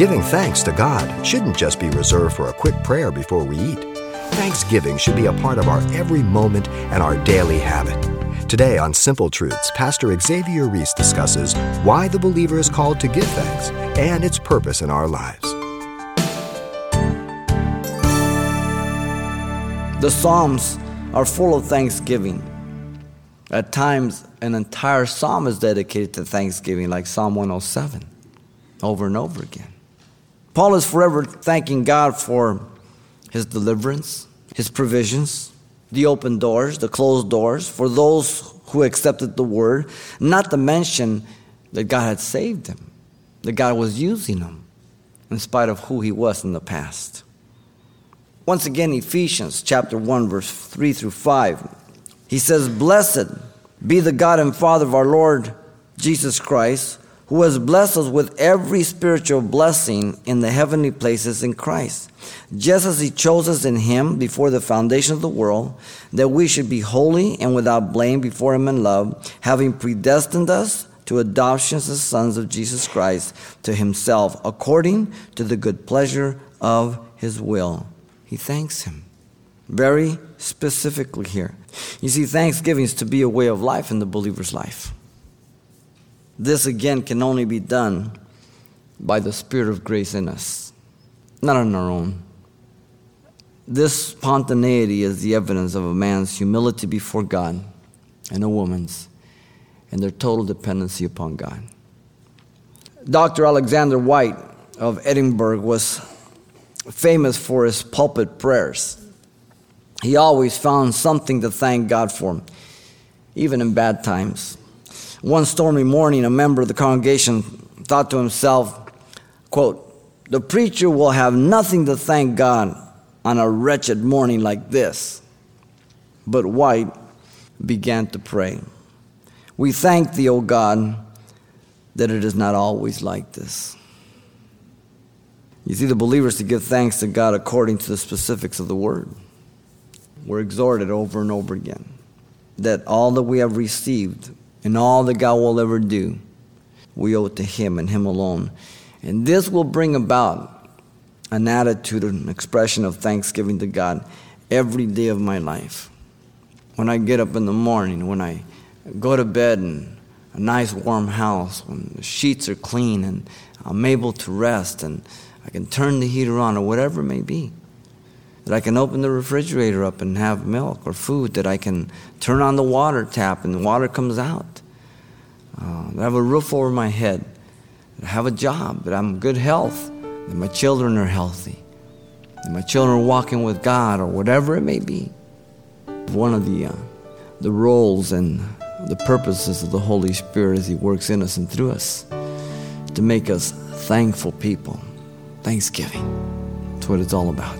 Giving thanks to God shouldn't just be reserved for a quick prayer before we eat. Thanksgiving should be a part of our every moment and our daily habit. Today on Simple Truths, Pastor Xavier Reese discusses why the believer is called to give thanks and its purpose in our lives. The Psalms are full of thanksgiving. At times, an entire psalm is dedicated to thanksgiving, like Psalm 107, over and over again. Paul is forever thanking God for his deliverance, his provisions, the open doors, the closed doors, for those who accepted the word, not to mention that God had saved him, that God was using him in spite of who he was in the past. Once again, Ephesians chapter 1, verse 3 through 5, he says, Blessed be the God and Father of our Lord Jesus Christ who has blessed us with every spiritual blessing in the heavenly places in Christ, just as He chose us in Him before the foundation of the world, that we should be holy and without blame before Him in love, having predestined us to adoption as sons of Jesus Christ to Himself, according to the good pleasure of His will. He thanks Him very specifically here. You see, thanksgiving is to be a way of life in the believer's life. This again can only be done by the Spirit of grace in us, not on our own. This spontaneity is the evidence of a man's humility before God and a woman's and their total dependency upon God. Dr. Alexander Whyte of Edinburgh was famous for his pulpit prayers. He always found something to thank God for, even in bad times. One stormy morning, a member of the congregation thought to himself, quote, the preacher will have nothing to thank God on a wretched morning like this. But Whyte began to pray. We thank thee, O God, that it is not always like this. You see, the believers to give thanks to God according to the specifics of the word. We're exhorted over and over again that all that we have received and all that God will ever do, we owe to Him and Him alone. And this will bring about an attitude, an expression of thanksgiving to God every day of my life. When I get up in the morning, when I go to bed in a nice warm house, when the sheets are clean and I'm able to rest and I can turn the heater on or whatever it may be. That I can open the refrigerator up and have milk or food, that I can turn on the water tap and the water comes out. Uh, that I have a roof over my head, that I have a job, that I'm in good health, that my children are healthy, that my children are walking with God or whatever it may be. One of the, uh, the roles and the purposes of the Holy Spirit as He works in us and through us to make us thankful people. Thanksgiving. That's what it's all about.